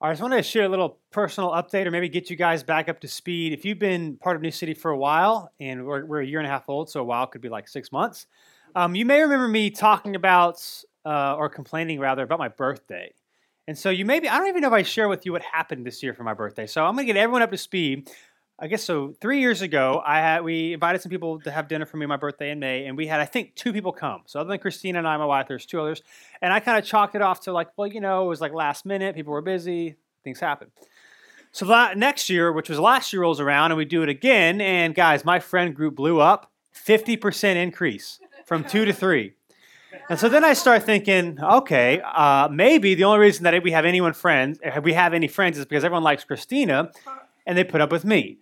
I just wanted to share a little personal update or maybe get you guys back up to speed. If you've been part of New City for a while, and we're, we're a year and a half old, so a while could be like six months, um, you may remember me talking about uh, or complaining rather about my birthday. And so you maybe, I don't even know if I share with you what happened this year for my birthday. So I'm going to get everyone up to speed. I guess so. Three years ago, I had we invited some people to have dinner for me on my birthday in May, and we had I think two people come. So other than Christina and I, my wife, there's two others, and I kind of chalked it off to like, well, you know, it was like last minute, people were busy, things happen. So that next year, which was last year, rolls around, and we do it again, and guys, my friend group blew up, fifty percent increase from two to three. And so then I start thinking, okay, uh, maybe the only reason that we have anyone friends, we have any friends, is because everyone likes Christina, and they put up with me.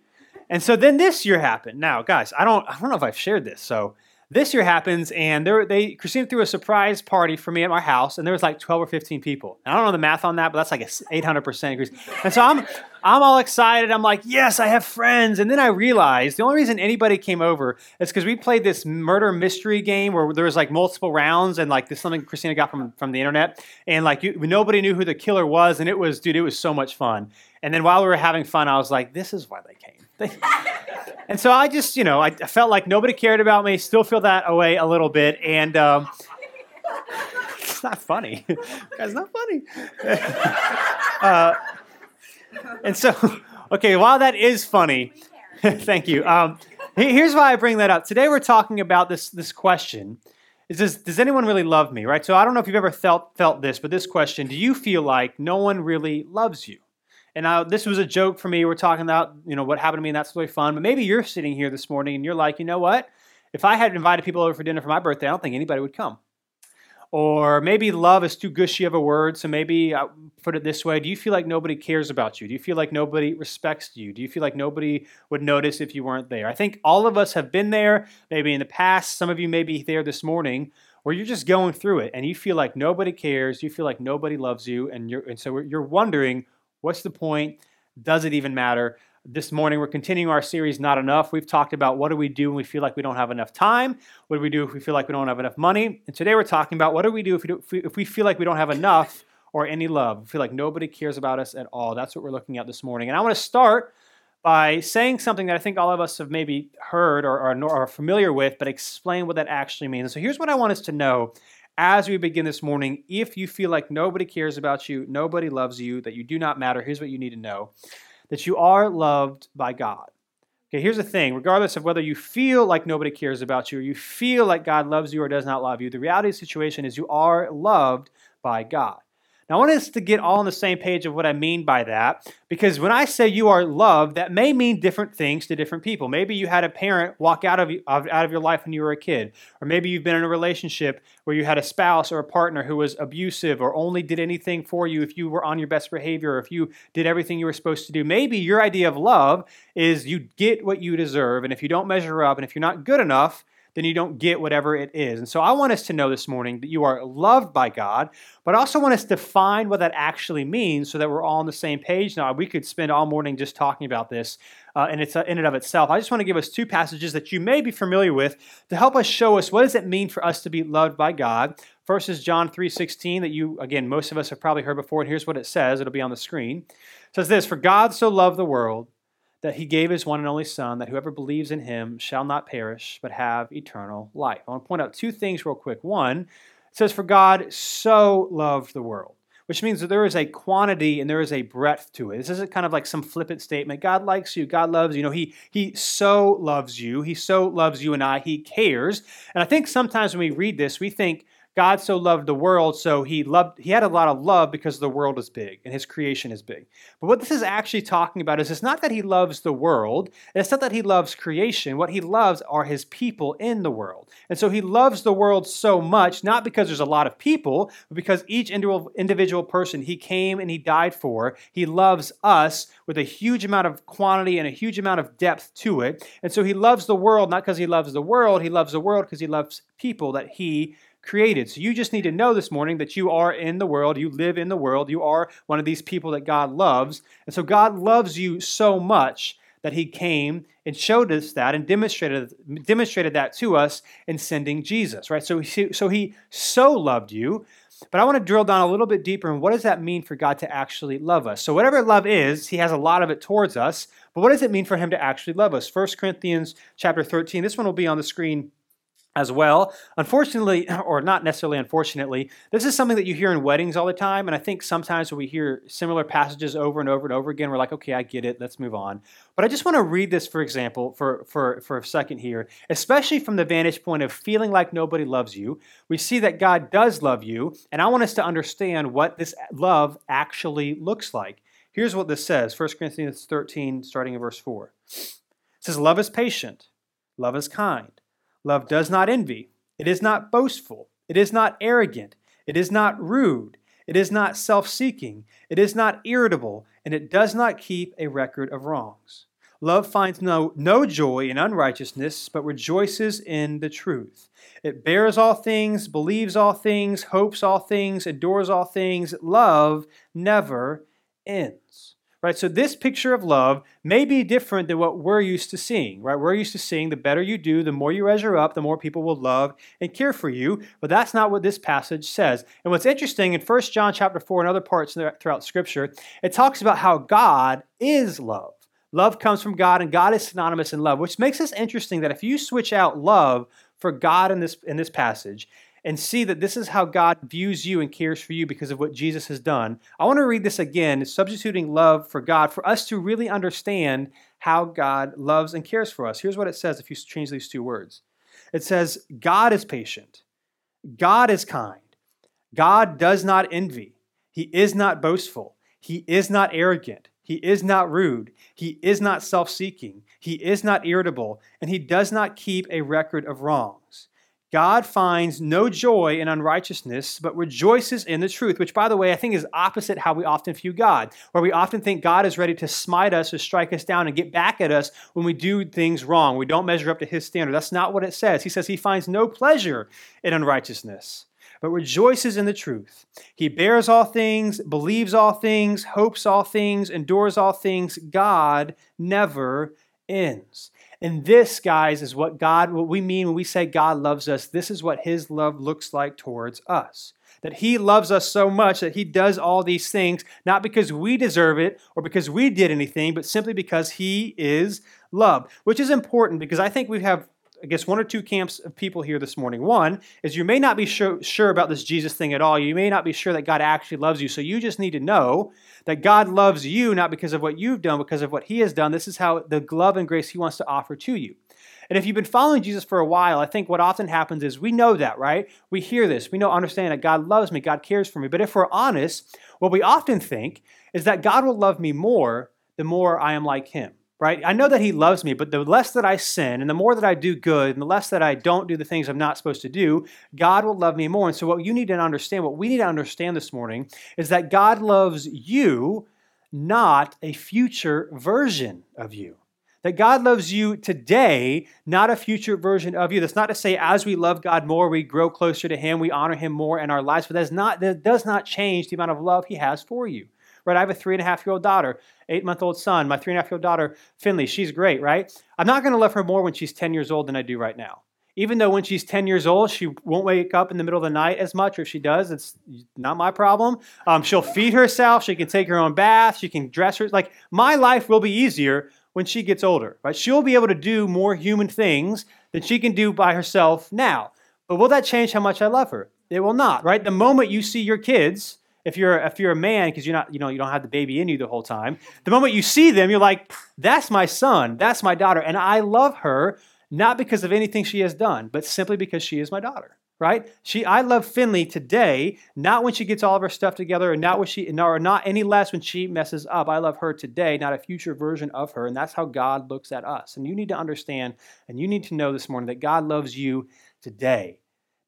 And so then this year happened. Now, guys, I don't I don't know if I've shared this. So this year happens, and there they Christina threw a surprise party for me at my house, and there was like 12 or 15 people. And I don't know the math on that, but that's like a 800 percent increase. And so I'm I'm all excited. I'm like, yes, I have friends. And then I realized the only reason anybody came over is because we played this murder mystery game where there was like multiple rounds, and like this something Christina got from from the internet, and like you, nobody knew who the killer was, and it was dude, it was so much fun. And then while we were having fun, I was like, this is why they came. And so I just, you know, I felt like nobody cared about me. Still feel that away a little bit, and um, it's not funny. It's not funny. uh, and so, okay, while that is funny, thank you. Um, here's why I bring that up. Today we're talking about this this question. Is this, does anyone really love me? Right. So I don't know if you've ever felt felt this, but this question: Do you feel like no one really loves you? And now this was a joke for me. We're talking about, you know, what happened to me, and that's really fun. But maybe you're sitting here this morning and you're like, you know what? If I had invited people over for dinner for my birthday, I don't think anybody would come. Or maybe love is too gushy of a word, so maybe I put it this way. Do you feel like nobody cares about you? Do you feel like nobody respects you? Do you feel like nobody would notice if you weren't there? I think all of us have been there, maybe in the past. Some of you may be there this morning, where you're just going through it and you feel like nobody cares, you feel like nobody loves you, and, you're, and so you're wondering, What's the point? Does it even matter? This morning, we're continuing our series, Not Enough. We've talked about what do we do when we feel like we don't have enough time? What do we do if we feel like we don't have enough money? And today, we're talking about what do we do if we, do, if we, feel like we don't have enough or any love? We feel like nobody cares about us at all. That's what we're looking at this morning. And I want to start by saying something that I think all of us have maybe heard or, or, are familiar with, but explain what that actually means. So here's what I want us to know as we begin this morning, if you feel like nobody cares about you, nobody loves you, that you do not matter, here's what you need to know that you are loved by God. Okay, here's the thing regardless of whether you feel like nobody cares about you or you feel like God loves you or does not love you, the reality of the situation is you are loved by God. Now, I want us to get all on the same page of what I mean by that, because when I say you are loved, that may mean different things to different people. Maybe you had a parent walk out of, out of your life when you were a kid, or maybe you've been in a relationship where you had a spouse or a partner who was abusive or only did anything for you if you were on your best behavior, or if you did everything you were supposed to do. Maybe your idea of love is you get what you deserve, and if you don't measure up, and if you're not good enough, then you don't get whatever it is. And so I want us to know this morning that you are loved by God, but I also want us to find what that actually means so that we're all on the same page. Now, we could spend all morning just talking about this, uh, and it's uh, in and of itself. I just want to give us two passages that you may be familiar with to help us show us what does it mean for us to be loved by God. First is John 3:16 that you again most of us have probably heard before and here's what it says. It'll be on the screen. It says this, "For God so loved the world that he gave his one and only Son, that whoever believes in him shall not perish, but have eternal life. I want to point out two things real quick. One, it says, For God so loved the world, which means that there is a quantity and there is a breadth to it. This isn't kind of like some flippant statement. God likes you, God loves you. You know, he, he so loves you, he so loves you and I, he cares. And I think sometimes when we read this, we think, God so loved the world, so he loved he had a lot of love because the world is big and his creation is big. But what this is actually talking about is it's not that he loves the world, it's not that he loves creation. What he loves are his people in the world. And so he loves the world so much, not because there's a lot of people, but because each individual person he came and he died for, he loves us with a huge amount of quantity and a huge amount of depth to it. And so he loves the world not because he loves the world, he loves the world because he loves people that he created. So you just need to know this morning that you are in the world, you live in the world, you are one of these people that God loves. And so God loves you so much that he came and showed us that and demonstrated, demonstrated that to us in sending Jesus, right? So so he so loved you But I want to drill down a little bit deeper and what does that mean for God to actually love us? So whatever love is, he has a lot of it towards us, but what does it mean for him to actually love us? 1 Corinthians chapter 13. This one will be on the screen as well. Unfortunately, or not necessarily unfortunately, this is something that you hear in weddings all the time. And I think sometimes when we hear similar passages over and over and over again, we're like, okay, I get it, let's move on. But I just want to read this, for example, for, for, for a second here, especially from the vantage point of feeling like nobody loves you. We see that God does love you, and I want us to understand what this love actually looks like. Here's what this says 1 Corinthians 13, starting in verse 4. It says, Love is patient, love is kind. Love does not envy. It is not boastful. It is not arrogant. It is not rude. It is not self seeking. It is not irritable. And it does not keep a record of wrongs. Love finds no, no joy in unrighteousness, but rejoices in the truth. It bears all things, believes all things, hopes all things, adores all things. Love never ends. Right? So this picture of love may be different than what we're used to seeing, right? We're used to seeing the better you do, the more you measure up, the more people will love and care for you, but that's not what this passage says. And what's interesting in 1 John chapter 4 and other parts throughout scripture, it talks about how God is love. Love comes from God and God is synonymous in love, which makes this interesting that if you switch out love for God in this in this passage and see that this is how God views you and cares for you because of what Jesus has done. I want to read this again, substituting love for God, for us to really understand how God loves and cares for us. Here's what it says if you change these two words it says, God is patient, God is kind, God does not envy, He is not boastful, He is not arrogant. He is not rude. He is not self seeking. He is not irritable. And he does not keep a record of wrongs. God finds no joy in unrighteousness, but rejoices in the truth, which, by the way, I think is opposite how we often view God, where we often think God is ready to smite us or strike us down and get back at us when we do things wrong. We don't measure up to his standard. That's not what it says. He says he finds no pleasure in unrighteousness, but rejoices in the truth. He bears all things, believes all things, hopes all things, endures all things. God never ends. And this, guys, is what God, what we mean when we say God loves us. This is what His love looks like towards us. That He loves us so much that He does all these things, not because we deserve it or because we did anything, but simply because He is love, which is important because I think we have I guess, one or two camps of people here this morning. One is you may not be sure, sure, about this Jesus thing at all. You may not be sure that God actually loves you. So you just need to know that God loves you not because of what you've done, because of what He has done. This is how the love and grace He wants to offer to you. And if you've been following Jesus for a while, I think what often happens is we know that, right? We hear this. We know, understand that God loves me, God cares for me. But if we're honest, what we often think is that God will love me more the more I am like Him right? I know that He loves me, but the less that I sin and the more that I do good and the less that I don't do the things I'm not supposed to do, God will love me more. And so, what you need to understand, what we need to understand this morning, is that God loves you, not a future version of you. That God loves you today, not a future version of you. That's not to say as we love God more, we grow closer to Him, we honor Him more in our lives, but that's not, that does not change the amount of love He has for you right? I have a three and a half year old daughter, eight month old son, my three and a half year old daughter, Finley. She's great, right? I'm not going to love her more when she's 10 years old than I do right now. Even though when she's 10 years old, she won't wake up in the middle of the night as much, or if she does, it's not my problem. Um, she'll feed herself, she can take her own bath, she can dress her. Like, my life will be easier when she gets older, right? She'll be able to do more human things than she can do by herself now. But will that change how much I love her? It will not, right? The moment you see your kids, if you're if you're a man because you're not you know you don't have the baby in you the whole time the moment you see them you're like that's my son. That's my daughter. And i love her not because of anything she has done but simply because she is my daughter right? She i love finley today not when she gets all of her stuff together and not when she or not any less when she messes up. I love her today not a future version of her and that's how god looks at us. And you need to understand and you need to know this morning that god loves you today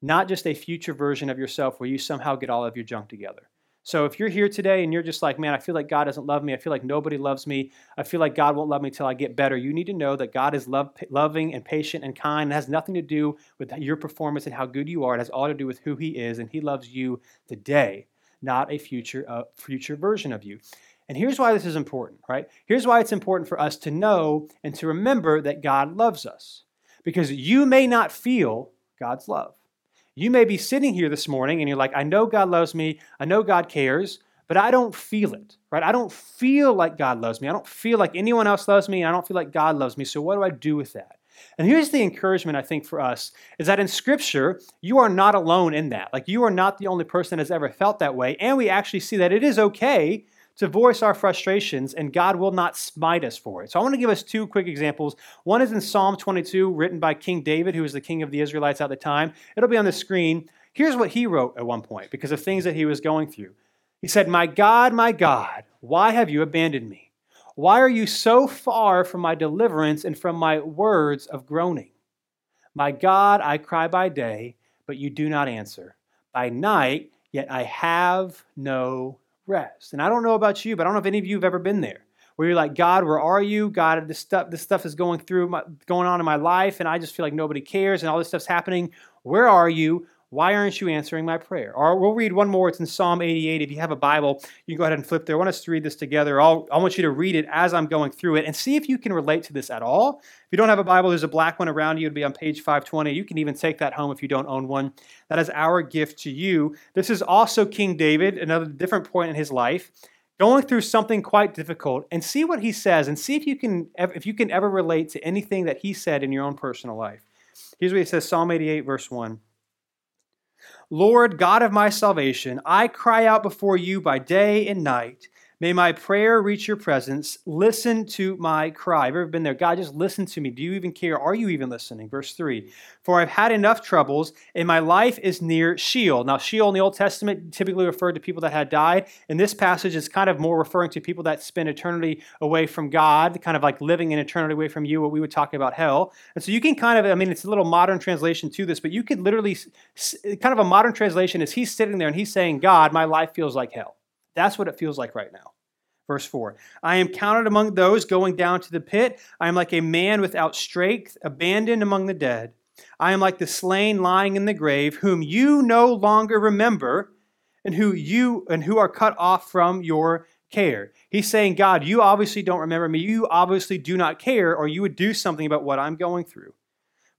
not just a future version of yourself where you somehow get all of your junk together so if you're here today and you're just like, man, I feel like God doesn't love me. I feel like nobody loves me. I feel like God won't love me until I get better. You need to know that God is love, loving and patient and kind. It has nothing to do with your performance and how good you are. It has all to do with who He is, and He loves you today, not a future uh, future version of you. And here's why this is important, right? Here's why it's important for us to know and to remember that God loves us. Because you may not feel God's love. You may be sitting here this morning and you're like, I know God loves me, I know God cares, but I don't feel it, right? I don't feel like God loves me. I don't feel like anyone else loves me. I don't feel like God loves me. So what do I do with that? And here's the encouragement I think for us is that in scripture, you are not alone in that. Like you are not the only person that has ever felt that way. And we actually see that it is okay to voice our frustrations and God will not smite us for it. So I want to give us two quick examples. One is in Psalm 22, written by King David, who was the king of the Israelites at the time. It'll be on the screen. Here's what he wrote at one point because of things that he was going through. He said, My God, my God, why have you abandoned me? Why are you so far from my deliverance and from my words of groaning? My God, I cry by day, but you do not answer. By night, yet I have no rest. And I don't know about you, but I don't know if any of you have ever been there where you're like, God, where are you? God, this stuff, this stuff is going through, my, going on in my life, and I just feel like nobody cares, and all this stuff's happening. Where are you? Why aren't you answering my prayer? Or we'll read one more. It's in Psalm 88. If you have a Bible, you can go ahead and flip there. I want us to read this together. I'll, I want you to read it as I'm going through it and see if you can relate to this at all. If you don't have a Bible, there's a black one around you. It'll be on page 520. You can even take that home if you don't own one. That is our gift to you. This is also King David, another different point in his life going through something quite difficult and see what he says and see if you can if you can ever relate to anything that he said in your own personal life. Here's what he says Psalm 88 verse 1. Lord, God of my salvation, I cry out before you by day and night. May my prayer reach your presence. Listen to my cry. Have you ever been there? God, just listen to me. Do you even care? Are you even listening? Verse 3 For I've had enough troubles, and my life is near Sheol. Now, Sheol in the Old Testament typically referred to people that had died. In this passage, it's kind of more referring to people that spend eternity away from God, kind of like living in eternity away from you, what we would talk about hell. And so you can kind of, I mean, it's a little modern translation to this, but you could literally, kind of a modern translation is he's sitting there and he's saying, God, my life feels like hell. That's what it feels like right now. Verse 4 I am counted among those going down to the pit. I am like a man without strength, abandoned among the dead. I am like the slain lying in the grave, whom you no longer remember, and who you and who are cut off from your care. He's saying, God, you obviously don't remember me. You obviously do not care, or you would do something about what I'm going through.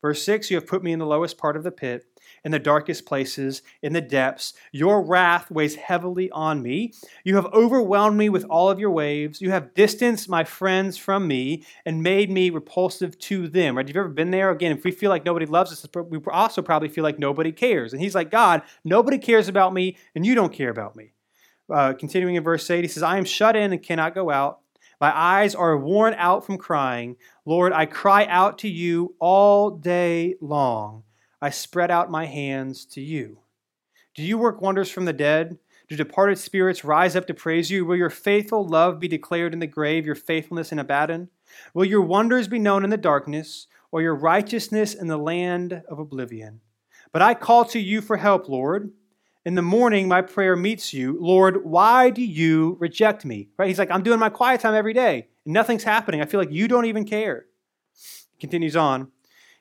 Verse 6 You have put me in the lowest part of the pit in the darkest places, in the depths. Your wrath weighs heavily on me. You have overwhelmed me with all of your waves. You have distanced my friends from me and made me repulsive to them. Right? Have you ever been there? Again, if we feel like nobody loves us, we also probably feel like nobody cares. And he's like, God, nobody cares about me, and you don't care about me. Uh, continuing in verse 8, he says, I am shut in and cannot go out. My eyes are worn out from crying. Lord, I cry out to you all day long. I spread out my hands to you. Do you work wonders from the dead? Do departed spirits rise up to praise you? Will your faithful love be declared in the grave, your faithfulness in Abaddon? Will your wonders be known in the darkness, or your righteousness in the land of oblivion? But I call to you for help, Lord. In the morning, my prayer meets you. Lord, why do you reject me? Right? He's like, I'm doing my quiet time every day. And Nothing's happening. I feel like you don't even care. He continues on.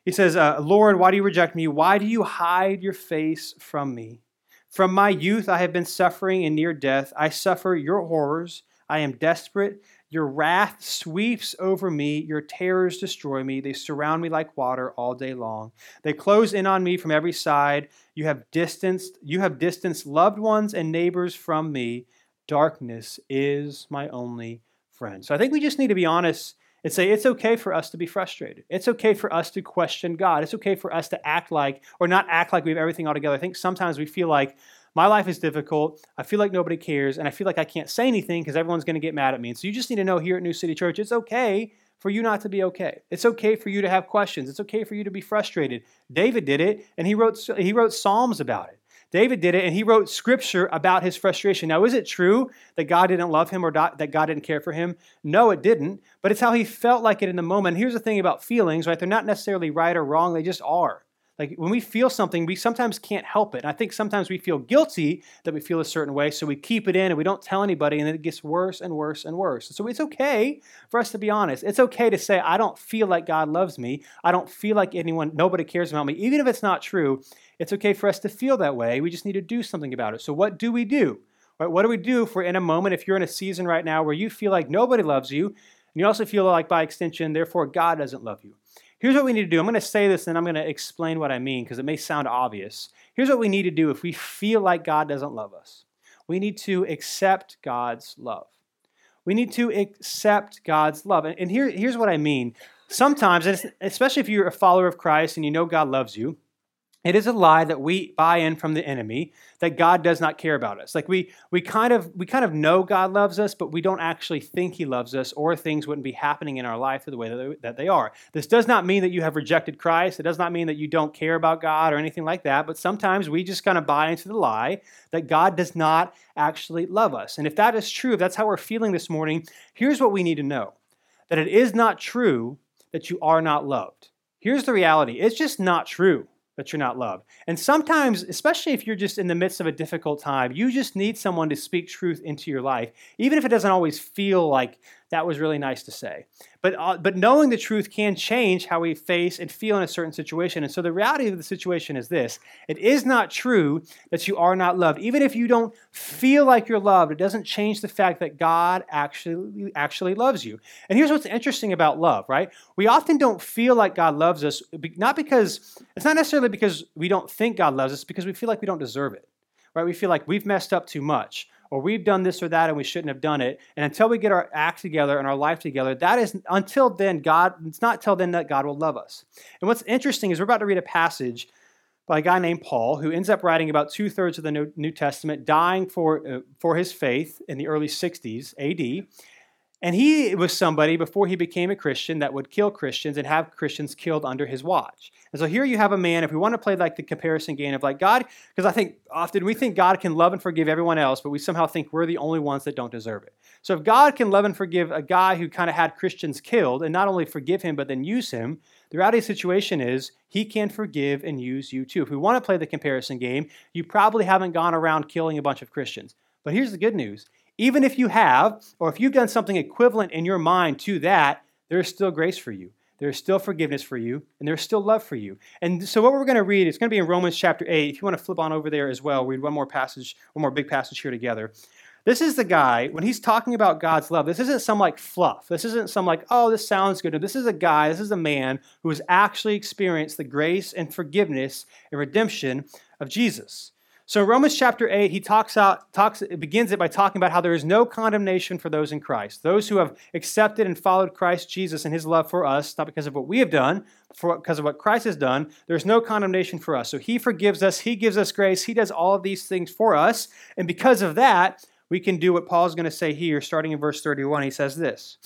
He says, uh, Lord, why do you reject me? Why do you hide your face from me? From my youth I have been suffering and near death. I suffer your horrors. I am desperate. Your wrath sweeps over me. Your terrors destroy me. They surround me like water all day long. They close in on me from every side. You have distanced, you have distanced loved ones and neighbors from me. Darkness is my only friend. So I think we just need to be honest and say it's okay for us to be frustrated. It's okay for us to question God. It's okay for us to act like, or not act like we have everything all together. I think sometimes we feel like my life is difficult. I feel like nobody cares, and I feel like I can't say anything because everyone's going to get mad at me. And so you just need to know here at New City Church, it's okay for you not to be okay. It's okay for you to have questions. It's okay for you to be frustrated. David did it, and he wrote he wrote psalms about it. David did it, and he wrote scripture about his frustration. Now, is it true that God didn't love him or that God didn't care for him? No, it didn't, but it's how he felt like it in the moment. Here's the thing about feelings, right? They're not necessarily right or wrong, they just are. Like when we feel something, we sometimes can't help it. And I think sometimes we feel guilty that we feel a certain way, so we keep it in and we don't tell anybody, and then it gets worse and worse and worse. So it's okay for us to be honest. It's okay to say, I don't feel like God loves me. I don't feel like anyone, nobody cares about me. Even if it's not true, it's okay for us to feel that way. We just need to do something about it. So what do we do? Right, what do we do if we're in a moment, if you're in a season right now where you feel like nobody loves you, and you also feel like by extension, therefore, God doesn't love you? Here's what we need to do. I'm going to say this and I'm going to explain what I mean because it may sound obvious. Here's what we need to do if we feel like God doesn't love us we need to accept God's love. We need to accept God's love. And here, here's what I mean. Sometimes, especially if you're a follower of Christ and you know God loves you, it is a lie that we buy in from the enemy that God does not care about us. Like we we kind of we kind of know God loves us, but we don't actually think He loves us, or things wouldn't be happening in our life the way that they, that they are. This does not mean that you have rejected Christ. It does not mean that you don't care about God or anything like that. But sometimes we just kind of buy into the lie that God does not actually love us. And if that is true, if that's how we're feeling this morning, here's what we need to know: that it is not true that you are not loved. Here's the reality: it's just not true that you're not loved. And sometimes, especially if you're just in the midst of a difficult time, you just need someone to speak truth into your life, even if it doesn't always feel like that was really nice to say. But, uh, but knowing the truth can change how we face and feel in a certain situation. And so the reality of the situation is this it is not true that you are not loved. Even if you don't feel like you're loved, it doesn't change the fact that God actually, actually loves you. And here's what's interesting about love, right? We often don't feel like God loves us, not because, it's not necessarily because we don't think God loves us, because we feel like we don't deserve it, right? We feel like we've messed up too much or we've done this or that and we shouldn't have done it. And until we get our act together and our life together, that is until then, God, it's not till then that God will love us. And what's interesting is we're about to read a passage by a guy named Paul who ends up writing about two thirds of the New Testament, dying for, uh, for his faith in the early 60s AD. And he was somebody before he became a Christian that would kill Christians and have Christians killed under his watch. And so here you have a man, if we want to play like the comparison game of like God, because I think often we think God can love and forgive everyone else, but we somehow think we're the only ones that don't deserve it. So if God can love and forgive a guy who kind of had Christians killed and not only forgive him, but then use him, the reality situation is he can forgive and use you too. If we want to play the comparison game, you probably haven't gone around killing a bunch of Christians. But here's the good news even if you have, or if you've done something equivalent in your mind to that, there is still grace for you. There is still forgiveness for you, and there's still love for you. And so, what we're going to read is going to be in Romans chapter 8. If you want to flip on over there as well, read one more passage, one more big passage here together. This is the guy, when he's talking about God's love, this isn't some like fluff. This isn't some like, oh, this sounds good. this is a guy, this is a man who has actually experienced the grace and forgiveness and redemption of Jesus. So Romans chapter 8, he talks out, talks, begins it by talking about how there is no condemnation for those in Christ. Those who have accepted and followed Christ Jesus and his love for us, not because of what we have done, for, because of what Christ has done, there's no condemnation for us. So he forgives us, he gives us grace, he does all of these things for us. And because of that, we can do what Paul's going to say here, starting in verse 31. He says this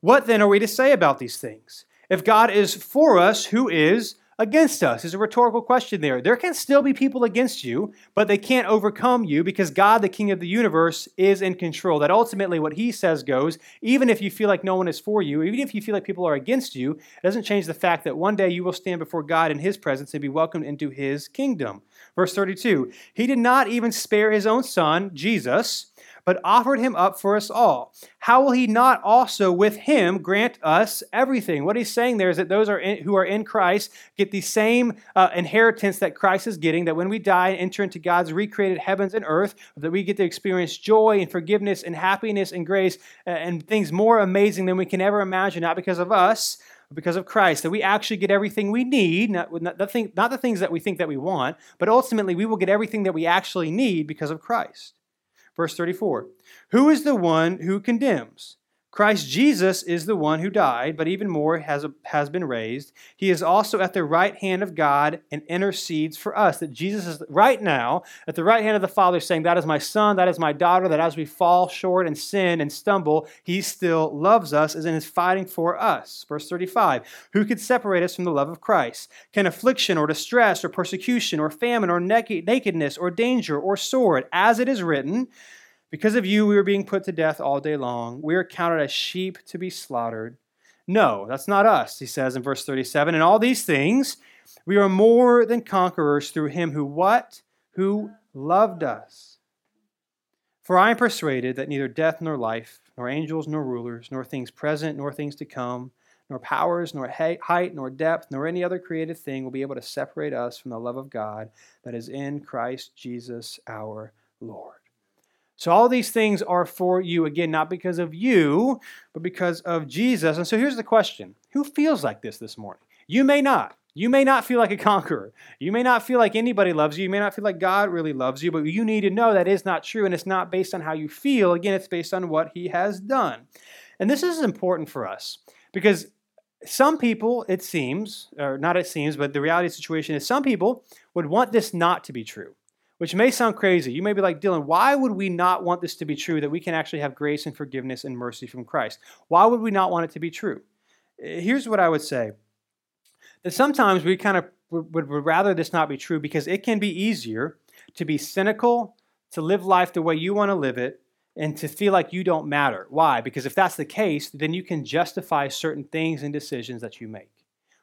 What then are we to say about these things? If God is for us, who is against us? Is a rhetorical question there. There can still be people against you, but they can't overcome you because God, the King of the universe, is in control. That ultimately what he says goes, even if you feel like no one is for you, even if you feel like people are against you, it doesn't change the fact that one day you will stand before God in his presence and be welcomed into his kingdom. Verse 32 He did not even spare his own son, Jesus but offered him up for us all. How will he not also with him grant us everything? What he's saying there is that those are in, who are in Christ get the same uh, inheritance that Christ is getting, that when we die and enter into God's recreated heavens and earth, that we get to experience joy and forgiveness and happiness and grace uh, and things more amazing than we can ever imagine, not because of us, but because of Christ, that we actually get everything we need, not, not, the thing, not the things that we think that we want, but ultimately we will get everything that we actually need because of Christ. Verse 34 Who is the one who condemns? Christ Jesus is the one who died, but even more has, has been raised. He is also at the right hand of God and intercedes for us. That Jesus is right now at the right hand of the Father, saying, That is my son, that is my daughter, that as we fall short and sin and stumble, he still loves us and is fighting for us. Verse 35 Who could separate us from the love of Christ? Can affliction or distress or persecution or famine or nakedness or danger or sword, as it is written, because of you, we are being put to death all day long. We are counted as sheep to be slaughtered. No, that's not us, he says in verse 37. And all these things, we are more than conquerors through him who what? Who loved us. For I am persuaded that neither death nor life, nor angels nor rulers, nor things present nor things to come, nor powers, nor height, nor depth, nor any other created thing will be able to separate us from the love of God that is in Christ Jesus our Lord. So all these things are for you, again, not because of you, but because of Jesus. And so here's the question Who feels like this this morning? You may not. You may not feel like a conqueror. You may not feel like anybody loves you. You may not feel like God really loves you, but you need to know that is not true, and it's not based on how you feel. Again, it's based on what He has done. And this is important for us because some people, it seems, or not it seems, but the reality situation is some people would want this not to be true, which may sound crazy. You may be like, Dylan, why would we not want this to be true that we can actually have grace and forgiveness and mercy from Christ? Why would we not want it to be true? Eh, here's what I would say that sometimes we kind of would, would rather this not be true because it can be easier to be cynical, to live life the way you want to live it, and to feel like you don't matter. Why? Because if that's the case, then you can justify certain things and decisions that you make.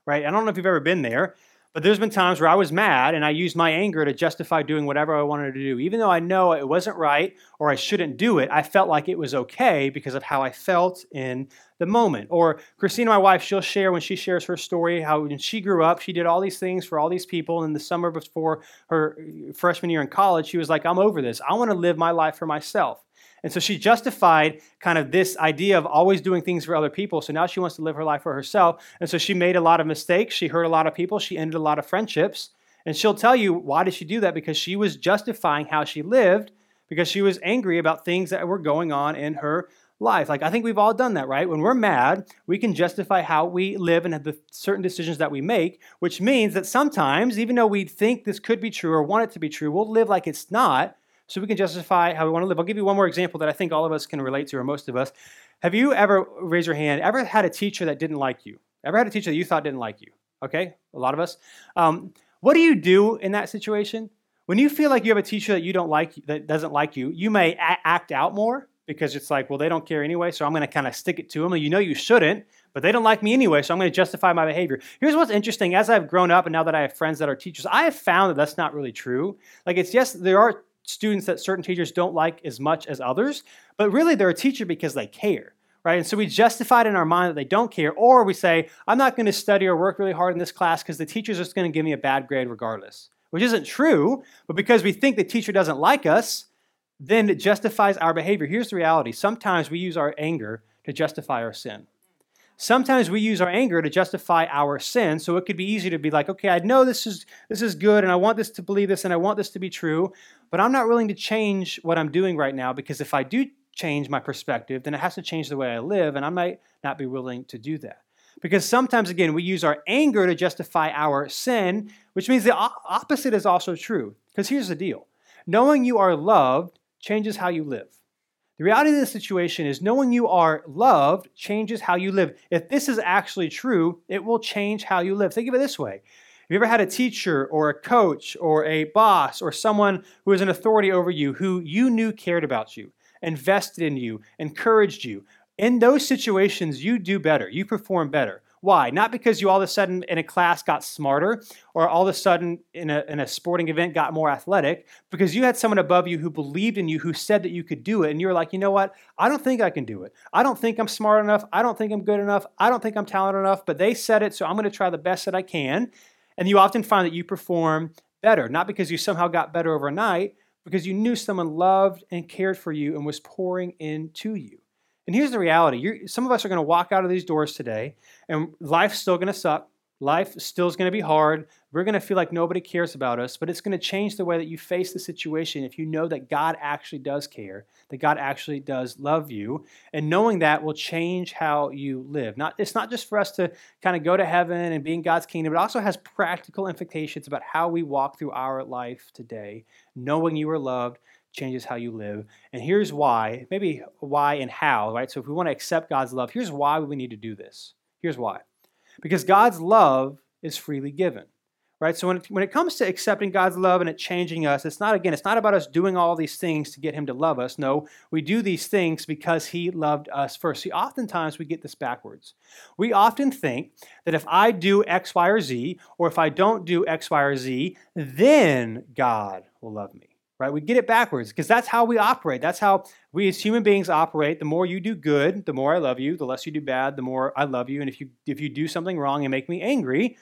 Right? I don't know if you've ever been there, but there's been times where I was mad and I used my anger to justify doing whatever I wanted to do. Even though I know it wasn't right or I shouldn't do it, I felt like it was okay because of how I felt in the moment. Or Christina, my wife, she'll share when she shares her story how when she grew up, she did all these things for all these people. And the summer before her uh, freshman year in college, she was like, I'm over this. I want to live my life for myself. And so she justified kind of this idea of always doing things for other people. So now she wants to live her life for herself. And so she made a lot of mistakes. She hurt a lot of people. She ended a lot of friendships. And she'll tell you why did she do that? Because she was justifying how she lived because she was angry about things that were going on in her life. Like I think we've all done that, right? When we're mad, we can justify how we live and the certain decisions that we make, which means that sometimes, even though we think this could be true or want it to be true, we'll live like it's not so we can justify how we want to live. I'll give you one more example that I think all of us can relate to, or most of us. Have you ever, raise your hand, ever had a teacher that didn't like you? Ever had a teacher that you thought didn't like you? Okay, a lot of us. Um, what do you do in that situation? When you feel like you have a teacher that you don't like, that doesn't like you, you may a- act out more because it's like, well, they don't care anyway, so I'm going to kind of stick it to them. And you know you shouldn't, but they don't like me anyway, so I'm going to justify my behavior. Here's what's interesting: as I've grown up and now that I have friends that are teachers, I have found that that's not really true. Like it's yes, there are students that certain teachers don't like as much as others, but really they're a teacher because they care. Right? And so we justify it in our mind that they don't care, or we say, I'm not going to study or work really hard in this class because the teacher's just going to give me a bad grade regardless, which isn't true, but because we think the teacher doesn't like us, then it justifies our behavior. Here's the reality sometimes we use our anger to justify our sin. Sometimes we use our anger to justify our sin. So it could be easy to be like, okay, I know this is this is good and I want this to believe this and I want this to be true, but I'm not willing to change what I'm doing right now because if I do change my perspective, then it has to change the way I live, and I might not be willing to do that. Because sometimes, again, we use our anger to justify our sin, which means the opposite is also true. Because here's the deal knowing you are loved changes how you live. The reality of the situation is knowing you are loved changes how you live. If this is actually true, it will change how you live. Think of it this way. Have you ever had a teacher or a coach or a boss or someone who is an authority over you who you knew cared about you, invested in you, encouraged you? In those situations, you do better. You perform better. Why? Not because you all of a sudden in a class got smarter or all of a sudden in a, in a sporting event got more athletic, because you had someone above you who believed in you, who said that you could do it. And you were like, you know what? I don't think I can do it. I don't think I'm smart enough. I don't think I'm good enough. I don't think I'm talented enough, but they said it, so I'm going to try the best that I can. And you often find that you perform better, not because you somehow got better overnight, because you knew someone loved and cared for you and was pouring into you. And here's the reality You're, some of us are going to walk out of these doors today, and life's still going to suck. Life still is going to be hard. We're going to feel like nobody cares about us, but it's going to change the way that you face the situation if you know that God actually does care, that God actually does love you, and knowing that will change how you live. Not it's not just for us to kind of go to heaven and be in God's kingdom, it also has practical implications about how we walk through our life today, knowing you are loved, changes how you live. And here's why, maybe why and how, right? So if we want to accept God's love, here's why we need to do this. Here's why. Because God's love is freely given. Right? So when it, when it comes to accepting God's love and it changing us, it's not again, it's not about us doing all these things to get him to love us. No, we do these things because he loved us first. See, oftentimes we get this backwards. We often think that if I do X, Y, or Z, or if I don't do X, Y, or Z, then God will love me right? We get it backwards because that's how we operate. That's how we as human beings operate. The more you do good, the more I love you. The less you do bad, the more I love you. And if you if you do something wrong and make me angry,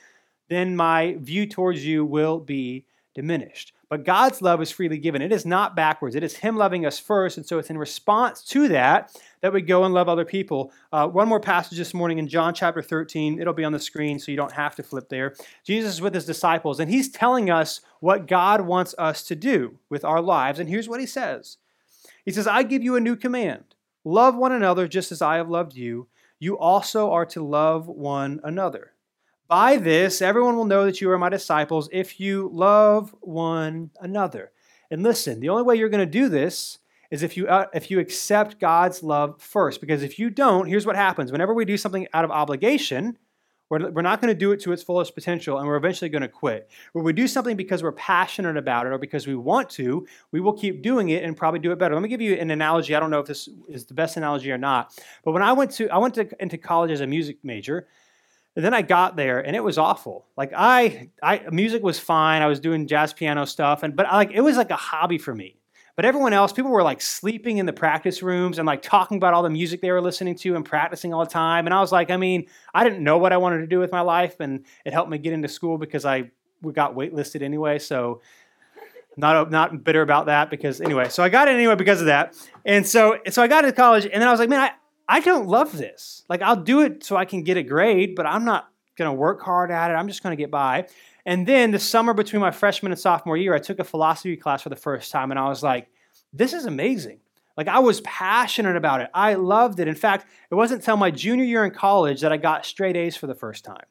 then my view towards you will be diminished. But God's love is freely given. It is not backwards. It is Him loving us first. And so it's in response to that that we go and love other people. Uh, one more passage this morning in John chapter 13. It'll be on the screen so you don't have to flip there. Jesus is with his disciples and he's telling us what God wants us to do with our lives. And here's what he says He says, I give you a new command love one another just as I have loved you. You also are to love one another. By this, everyone will know that you are my disciples if you love one another. And listen, the only way you're going to do this is if you uh, if you accept God's love first. Because if you don't, here's what happens: whenever we do something out of obligation, we're, we're not going to do it to its fullest potential, and we're eventually going to quit. When we do something because we're passionate about it or because we want to, we will keep doing it and probably do it better. Let me give you an analogy. I don't know if this is the best analogy or not, but when I went to I went to, into college as a music major. And then I got there and it was awful. Like I, I music was fine. I was doing jazz piano stuff, and but like it was like a hobby for me. But everyone else, people were like sleeping in the practice rooms and like talking about all the music they were listening to and practicing all the time. And I was like, I mean, I didn't know what I wanted to do with my life, and it helped me get into school because I got waitlisted anyway. So not not bitter about that because anyway. So I got it anyway because of that. And so so I got into college, and then I was like, man, I I don't love this. Like, I'll do it so I can get a grade, but I'm not going to work hard at it. I'm just going to get by. And then the summer between my freshman and sophomore year, I took a philosophy class for the first time, and I was like, this is amazing. Like, I was passionate about it. I loved it. In fact, it wasn't until my junior year in college that I got straight A's for the first time.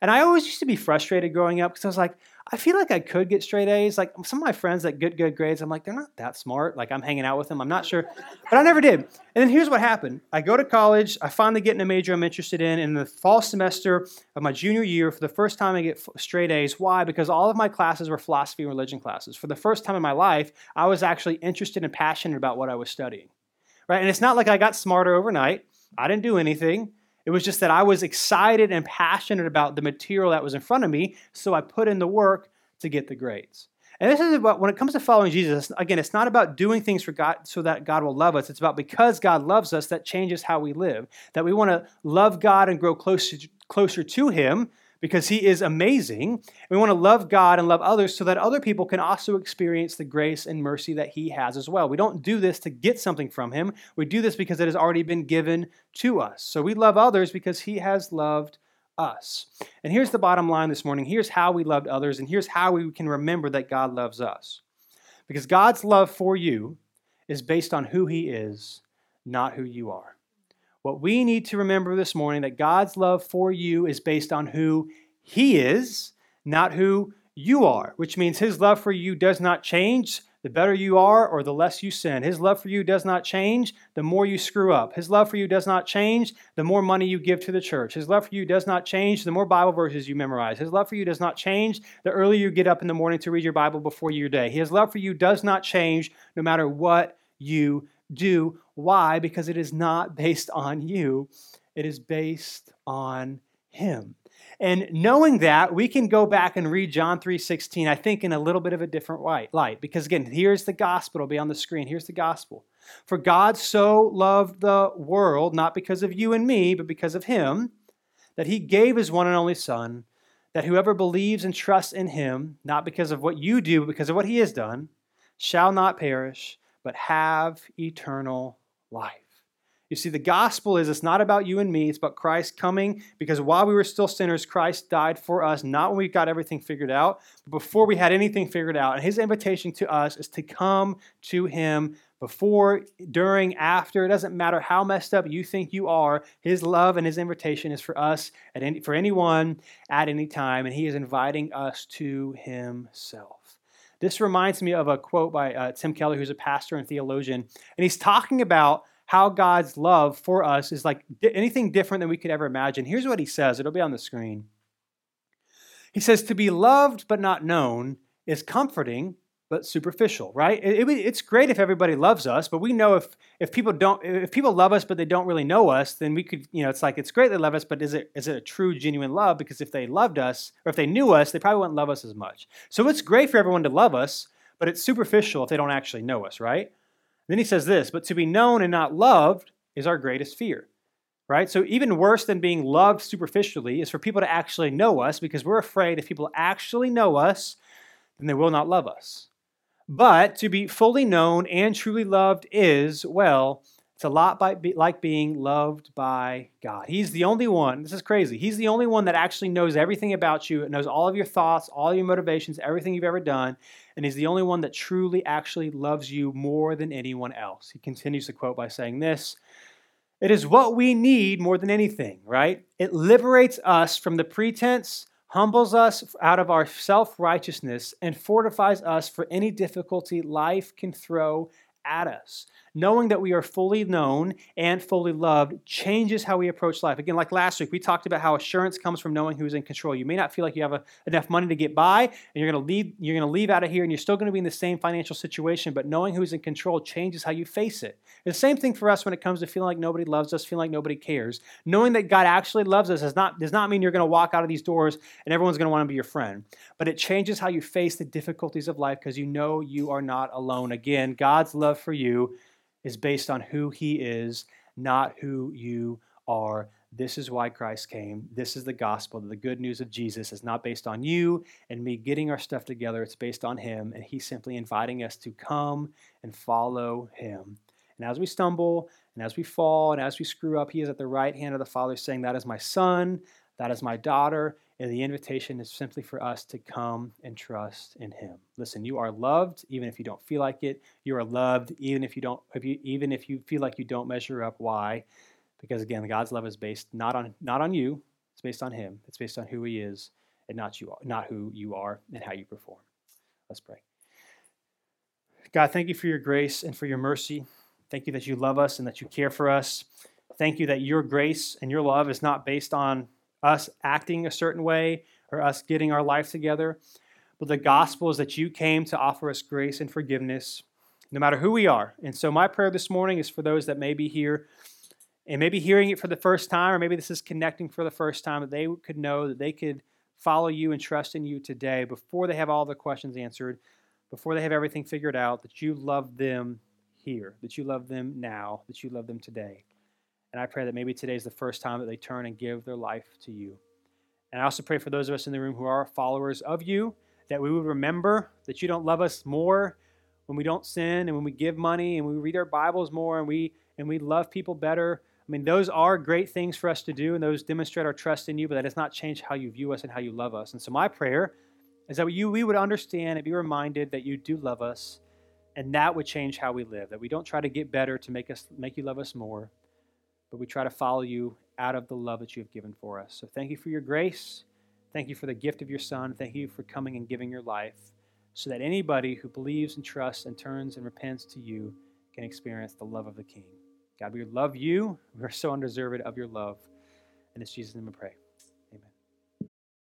And I always used to be frustrated growing up because I was like, I feel like I could get straight A's. Like some of my friends that get good grades, I'm like, they're not that smart. Like I'm hanging out with them. I'm not sure. But I never did. And then here's what happened. I go to college. I finally get in a major I'm interested in. In the fall semester of my junior year, for the first time, I get straight A's. Why? Because all of my classes were philosophy and religion classes. For the first time in my life, I was actually interested and passionate about what I was studying. Right? And it's not like I got smarter overnight. I didn't do anything. It was just that I was excited and passionate about the material that was in front of me, so I put in the work to get the grades. And this is about when it comes to following Jesus, again, it's not about doing things for God so that God will love us. It's about because God loves us that changes how we live. That we want to love God and grow closer closer to him because he is amazing. We want to love God and love others so that other people can also experience the grace and mercy that he has as well. We don't do this to get something from him. We do this because it has already been given to us. So we love others because he has loved us. And here's the bottom line this morning. Here's how we loved others and here's how we can remember that God loves us. Because God's love for you is based on who he is, not who you are. What we need to remember this morning that God's love for you is based on who He is, not who you are, which means His love for you does not change the better you are or the less you sin. His love for you does not change the more you screw up. His love for you does not change the more money you give to the church. His love for you does not change the more Bible verses you memorize. His love for you does not change the earlier you get up in the morning to read your Bible before your day. His love for you does not change no matter what you do. Why? Because it is not based on you, it is based on Him. And knowing that, we can go back and read John 3:16, I think in a little bit of a different light. Because again, here's the gospel, it'll be on the screen. Here's the gospel. For God so loved the world, not because of you and me, but because of him, that he gave his one and only Son, that whoever believes and trusts in him, not because of what you do, but because of what he has done, shall not perish, but have eternal life. You see, the gospel is it's not about you and me, it's about Christ coming because while we were still sinners, Christ died for us, not when we got everything figured out, but before we had anything figured out. And his invitation to us is to come to him before, during, after. It doesn't matter how messed up you think you are. His love and his invitation is for us, at any, for anyone, at any time, and he is inviting us to himself. This reminds me of a quote by uh, Tim Keller, who's a pastor and theologian, and he's talking about how God's love for us is like anything different than we could ever imagine. Here's what he says it'll be on the screen. He says, To be loved but not known is comforting but superficial, right? It, it, it's great if everybody loves us, but we know if if people don't, if people love us but they don't really know us, then we could, you know, it's like it's great they love us, but is it is it a true, genuine love? Because if they loved us or if they knew us, they probably wouldn't love us as much. So it's great for everyone to love us, but it's superficial if they don't actually know us, right? Then he says this, but to be known and not loved is our greatest fear. Right? So, even worse than being loved superficially is for people to actually know us because we're afraid if people actually know us, then they will not love us. But to be fully known and truly loved is, well, it's a lot by, like being loved by God. He's the only one, this is crazy. He's the only one that actually knows everything about you, knows all of your thoughts, all your motivations, everything you've ever done. And he's the only one that truly actually loves you more than anyone else. He continues to quote by saying this It is what we need more than anything, right? It liberates us from the pretense humbles us out of our self righteousness, and fortifies us for any difficulty life can throw at us knowing that we are fully known and fully loved changes how we approach life. Again, like last week, we talked about how assurance comes from knowing who's in control. You may not feel like you have a, enough money to get by, and you're going to leave. You're going to leave out of here, and you're still going to be in the same financial situation. But knowing who's in control changes how you face it. the same thing for us when it comes to feeling like nobody loves us, feeling like nobody cares. Knowing that God actually loves us does not does not mean you're going to walk out of these doors and everyone's going to want to be your friend. But it changes how you face the difficulties of life because you know you are not alone. Again, God's love for you is based on who he is, not who you are. This is why Christ came. This is the gospel. The good news of Jesus is not based on you and me getting our stuff together. It's based on him, and he's simply inviting us to come and follow him. And as we stumble, and as we fall, and as we screw up, he is at the right hand of the Father saying, That is my son, that is my daughter. And the invitation is simply for us to come and trust in Him. Listen, you are loved even if you don't feel like it. You are loved even if you don't, if you, even if you feel like you don't measure up. Why? Because again, God's love is based not on not on you. It's based on Him. It's based on who He is, and not you, not who you are and how you perform. Let's pray. God, thank you for your grace and for your mercy. Thank you that you love us and that you care for us. Thank you that your grace and your love is not based on us acting a certain way or us getting our life together. But the gospel is that you came to offer us grace and forgiveness, no matter who we are. And so, my prayer this morning is for those that may be here and maybe hearing it for the first time, or maybe this is connecting for the first time, that they could know that they could follow you and trust in you today before they have all the questions answered, before they have everything figured out, that you love them here, that you love them now, that you love them today. And I pray that maybe today is the first time that they turn and give their life to you. And I also pray for those of us in the room who are followers of you that we would remember that you don't love us more when we don't sin and when we give money and we read our Bibles more and we and we love people better. I mean, those are great things for us to do and those demonstrate our trust in you, but that does not change how you view us and how you love us. And so my prayer is that you we would understand and be reminded that you do love us and that would change how we live. That we don't try to get better to make us make you love us more, but we try to follow you out of the love that you have given for us. So thank you for your grace. Thank you for the gift of your Son. Thank you for coming and giving your life so that anybody who believes and trusts and turns and repents to you can experience the love of the King. God, we love you. We're so undeserved of your love. And it's Jesus' name we pray.